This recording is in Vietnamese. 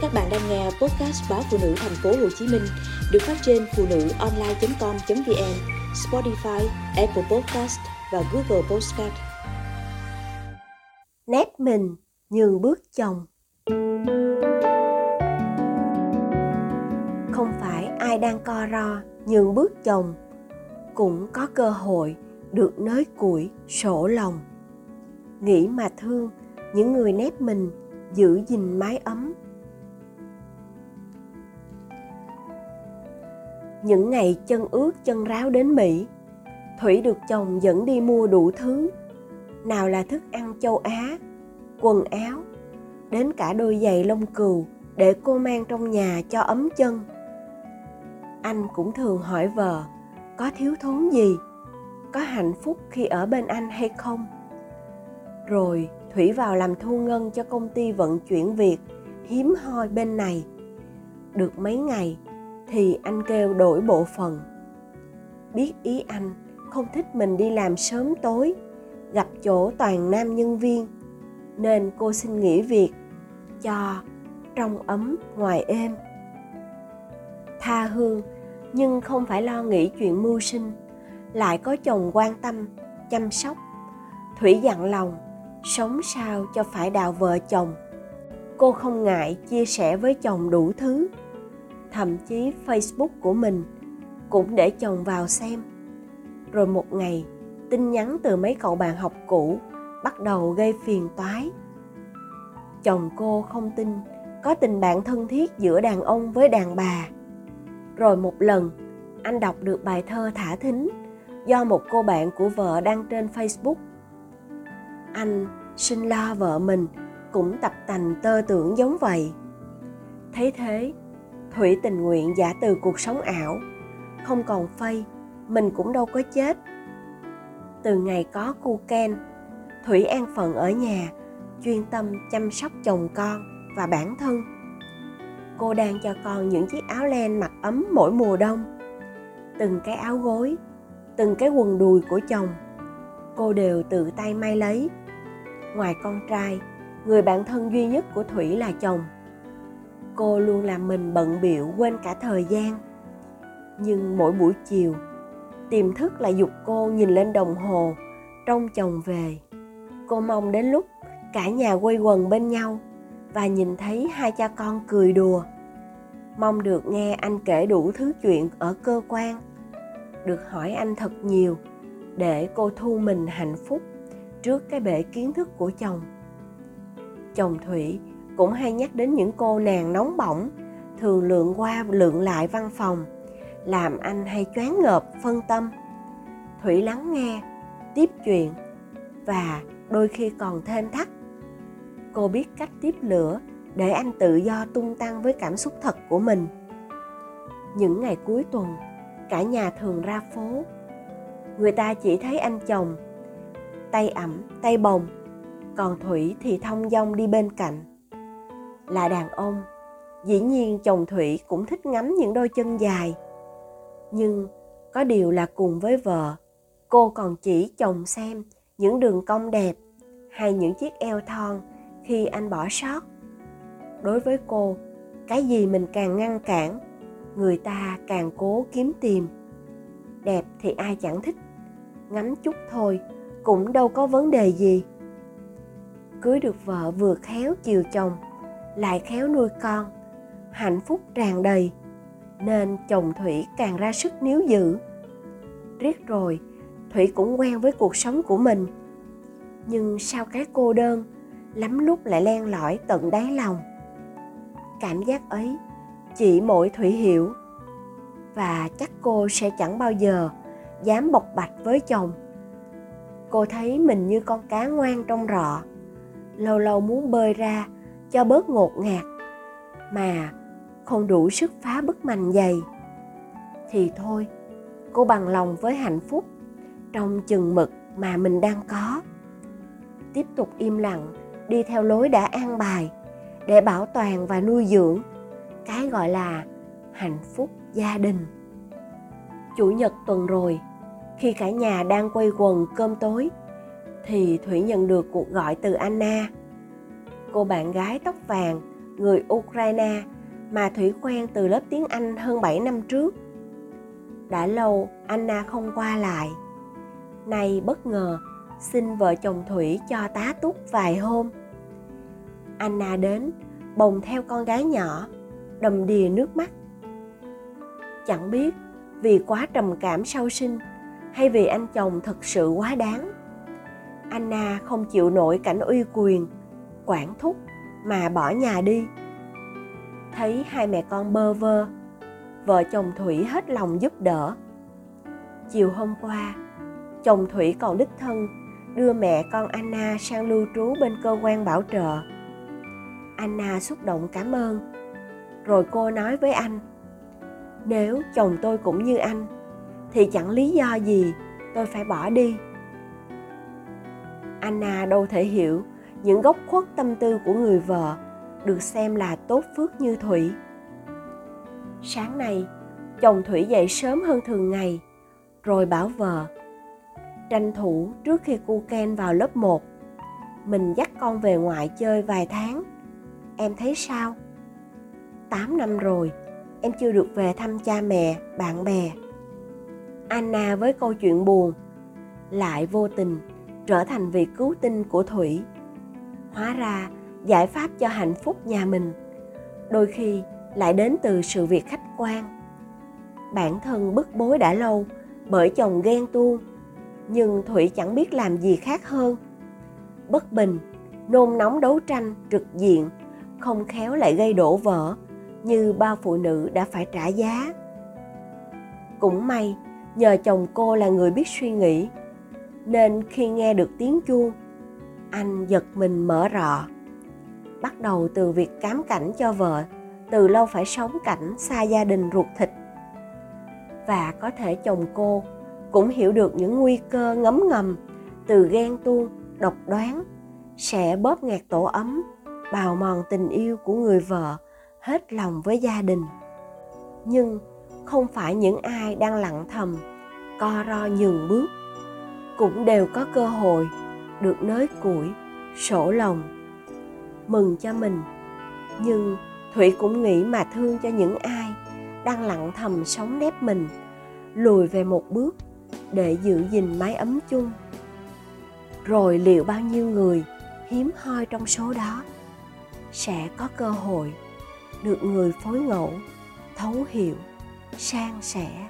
Các bạn đang nghe podcast báo phụ nữ thành phố Hồ Chí Minh được phát trên phụ nữ online.com.vn, Spotify, Apple Podcast và Google Podcast. Nét mình nhường bước chồng. Không phải ai đang co ro nhường bước chồng cũng có cơ hội được nới củi sổ lòng. Nghĩ mà thương những người nép mình giữ gìn mái ấm những ngày chân ướt chân ráo đến mỹ, thủy được chồng dẫn đi mua đủ thứ. Nào là thức ăn châu á, quần áo, đến cả đôi giày lông cừu để cô mang trong nhà cho ấm chân. Anh cũng thường hỏi vợ, có thiếu thốn gì? Có hạnh phúc khi ở bên anh hay không? Rồi thủy vào làm thu ngân cho công ty vận chuyển việc hiếm hoi bên này. Được mấy ngày thì anh kêu đổi bộ phận. Biết ý anh, không thích mình đi làm sớm tối, gặp chỗ toàn nam nhân viên. Nên cô xin nghỉ việc, cho trong ấm ngoài êm. Tha hương, nhưng không phải lo nghĩ chuyện mưu sinh, lại có chồng quan tâm, chăm sóc. Thủy dặn lòng, sống sao cho phải đào vợ chồng. Cô không ngại chia sẻ với chồng đủ thứ thậm chí facebook của mình, cũng để chồng vào xem. Rồi một ngày, tin nhắn từ mấy cậu bạn học cũ bắt đầu gây phiền toái. Chồng cô không tin, có tình bạn thân thiết giữa đàn ông với đàn bà. Rồi một lần, anh đọc được bài thơ thả thính do một cô bạn của vợ đăng trên facebook. Anh xin lo vợ mình, cũng tập tành tơ tưởng giống vậy. Thấy thế thủy tình nguyện giả từ cuộc sống ảo. Không còn phây, mình cũng đâu có chết. Từ ngày có cu ken, thủy an phận ở nhà, chuyên tâm chăm sóc chồng con và bản thân. Cô đang cho con những chiếc áo len mặc ấm mỗi mùa đông. Từng cái áo gối, từng cái quần đùi của chồng, cô đều tự tay may lấy. Ngoài con trai, người bạn thân duy nhất của thủy là chồng cô luôn làm mình bận biệu quên cả thời gian. Nhưng mỗi buổi chiều, tiềm thức lại dục cô nhìn lên đồng hồ, trông chồng về. Cô mong đến lúc cả nhà quây quần bên nhau và nhìn thấy hai cha con cười đùa. Mong được nghe anh kể đủ thứ chuyện ở cơ quan. Được hỏi anh thật nhiều để cô thu mình hạnh phúc trước cái bể kiến thức của chồng. Chồng thủy cũng hay nhắc đến những cô nàng nóng bỏng, thường lượn qua lượn lại văn phòng, làm anh hay choáng ngợp phân tâm. Thủy lắng nghe, tiếp chuyện, và đôi khi còn thêm thắt. Cô biết cách tiếp lửa để anh tự do tung tăng với cảm xúc thật của mình. Những ngày cuối tuần, cả nhà thường ra phố. Người ta chỉ thấy anh chồng, tay ẩm, tay bồng, còn thủy thì thông dong đi bên cạnh là đàn ông. Dĩ nhiên chồng thủy cũng thích ngắm những đôi chân dài. Nhưng có điều là cùng với vợ, cô còn chỉ chồng xem những đường cong đẹp hay những chiếc eo thon khi anh bỏ sót. Đối với cô, cái gì mình càng ngăn cản, người ta càng cố kiếm tìm. Đẹp thì ai chẳng thích, ngắm chút thôi cũng đâu có vấn đề gì. Cưới được vợ vừa khéo chiều chồng lại khéo nuôi con. Hạnh phúc tràn đầy, nên chồng thủy càng ra sức níu giữ. Riết rồi, thủy cũng quen với cuộc sống của mình. Nhưng sau cái cô đơn, lắm lúc lại len lỏi tận đáy lòng. Cảm giác ấy chỉ mỗi thủy hiểu. Và chắc cô sẽ chẳng bao giờ dám bộc bạch với chồng. Cô thấy mình như con cá ngoan trong rọ, lâu lâu muốn bơi ra cho bớt ngột ngạt. Mà không đủ sức phá bức mành dày thì thôi, cô bằng lòng với hạnh phúc trong chừng mực mà mình đang có. Tiếp tục im lặng, đi theo lối đã an bài để bảo toàn và nuôi dưỡng cái gọi là hạnh phúc gia đình. Chủ nhật tuần rồi, khi cả nhà đang quây quần cơm tối, thì thủy nhận được cuộc gọi từ anna cô bạn gái tóc vàng người Ukraine mà Thủy quen từ lớp tiếng Anh hơn 7 năm trước. Đã lâu Anna không qua lại. Nay bất ngờ xin vợ chồng Thủy cho tá túc vài hôm. Anna đến, bồng theo con gái nhỏ, đầm đìa nước mắt. Chẳng biết vì quá trầm cảm sau sinh hay vì anh chồng thật sự quá đáng. Anna không chịu nổi cảnh uy quyền, quản thúc mà bỏ nhà đi. Thấy hai mẹ con bơ vơ, vợ chồng Thủy hết lòng giúp đỡ. Chiều hôm qua, chồng Thủy còn đích thân đưa mẹ con Anna sang lưu trú bên cơ quan bảo trợ. Anna xúc động cảm ơn. Rồi cô nói với anh, nếu chồng tôi cũng như anh, thì chẳng lý do gì tôi phải bỏ đi. Anna đâu thể hiểu những góc khuất tâm tư của người vợ được xem là tốt phước như Thủy. Sáng nay, chồng Thủy dậy sớm hơn thường ngày, rồi bảo vợ tranh thủ trước khi cu Ken vào lớp 1. Mình dắt con về ngoại chơi vài tháng. Em thấy sao? 8 năm rồi, em chưa được về thăm cha mẹ, bạn bè. Anna với câu chuyện buồn lại vô tình trở thành vị cứu tinh của Thủy. Hóa ra, giải pháp cho hạnh phúc nhà mình đôi khi lại đến từ sự việc khách quan. Bản thân bức bối đã lâu bởi chồng ghen tuông nhưng Thủy chẳng biết làm gì khác hơn. Bất bình, nôn nóng đấu tranh, trực diện, không khéo lại gây đổ vỡ như bao phụ nữ đã phải trả giá. Cũng may, nhờ chồng cô là người biết suy nghĩ, nên khi nghe được tiếng chuông, anh giật mình mở rọ. Bắt đầu từ việc cám cảnh cho vợ, từ lâu phải sống cảnh xa gia đình ruột thịt. Và có thể chồng cô cũng hiểu được những nguy cơ ngấm ngầm từ ghen tuông độc đoán sẽ bóp nghẹt tổ ấm bào mòn tình yêu của người vợ hết lòng với gia đình nhưng không phải những ai đang lặng thầm co ro nhường bước cũng đều có cơ hội được nới củi, sổ lòng, mừng cho mình. Nhưng thủy cũng nghĩ mà thương cho những ai đang lặng thầm sống nép mình, lùi về một bước để giữ gìn mái ấm chung. Rồi liệu bao nhiêu người hiếm hoi trong số đó sẽ có cơ hội được người phối ngẫu, thấu hiểu, san sẻ?